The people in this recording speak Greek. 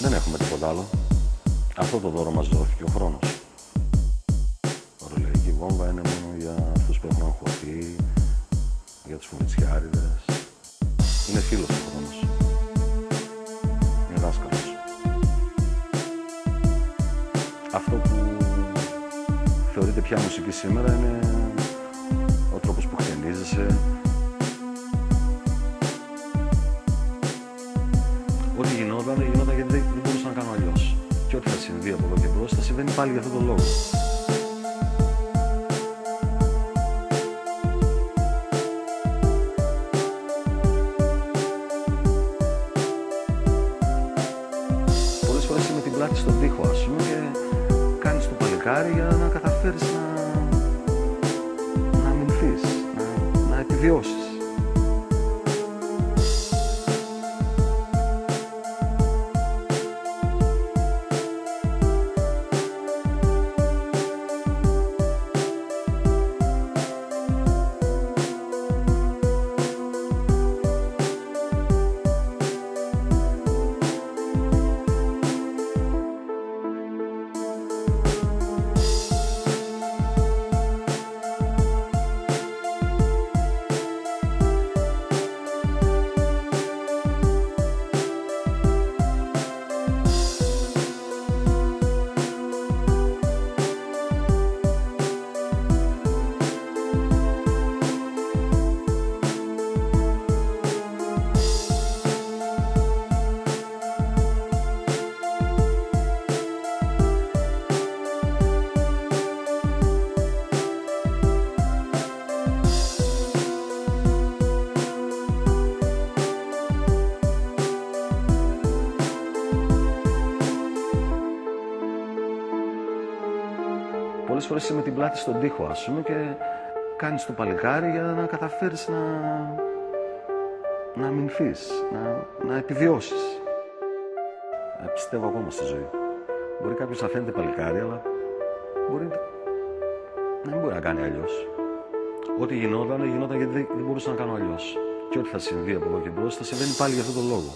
Δεν έχουμε τίποτα άλλο. Αυτό το δώρο μας δόθηκε ο χρόνος. Ορολογική βόμβα είναι μόνο για αυτούς που έχουν αγχωθεί, για τους φοβητσιάριδες. Είναι φίλος ο χρόνος. Είναι δάσκαλος. Αυτό που θεωρείται πια μουσική σήμερα είναι ο τρόπος που χτενίζεσαι, γινόταν, γινόταν γιατί δεν, δεν μπορούσα να κάνω αλλιώς. Και ό,τι θα συμβεί από εδώ και μπρος θα συμβαίνει πάλι για αυτόν τον λόγο. Πολλές φορές είμαι την πλάτη στον τοίχο, ας πούμε, και κάνεις το παλικάρι για να καταφέρεις να, να αμυνθείς, να, να επιβιώσεις. Πολλές φορές είμαι την πλάτη στον τοίχο, ας πούμε, και κάνεις το παλικάρι για να καταφέρεις να, να αμυνθείς, να, να επιβιώσεις. Ε, πιστεύω ακόμα στη ζωή. Μπορεί κάποιος να φαίνεται παλικάρι, αλλά μπορεί να μην μπορεί να κάνει αλλιώς. Ό,τι γινόταν, γινόταν γιατί δεν, δεν μπορούσα να κάνω αλλιώς. Και ό,τι θα συμβεί από εδώ και μπρος θα συμβαίνει πάλι για αυτόν τον λόγο.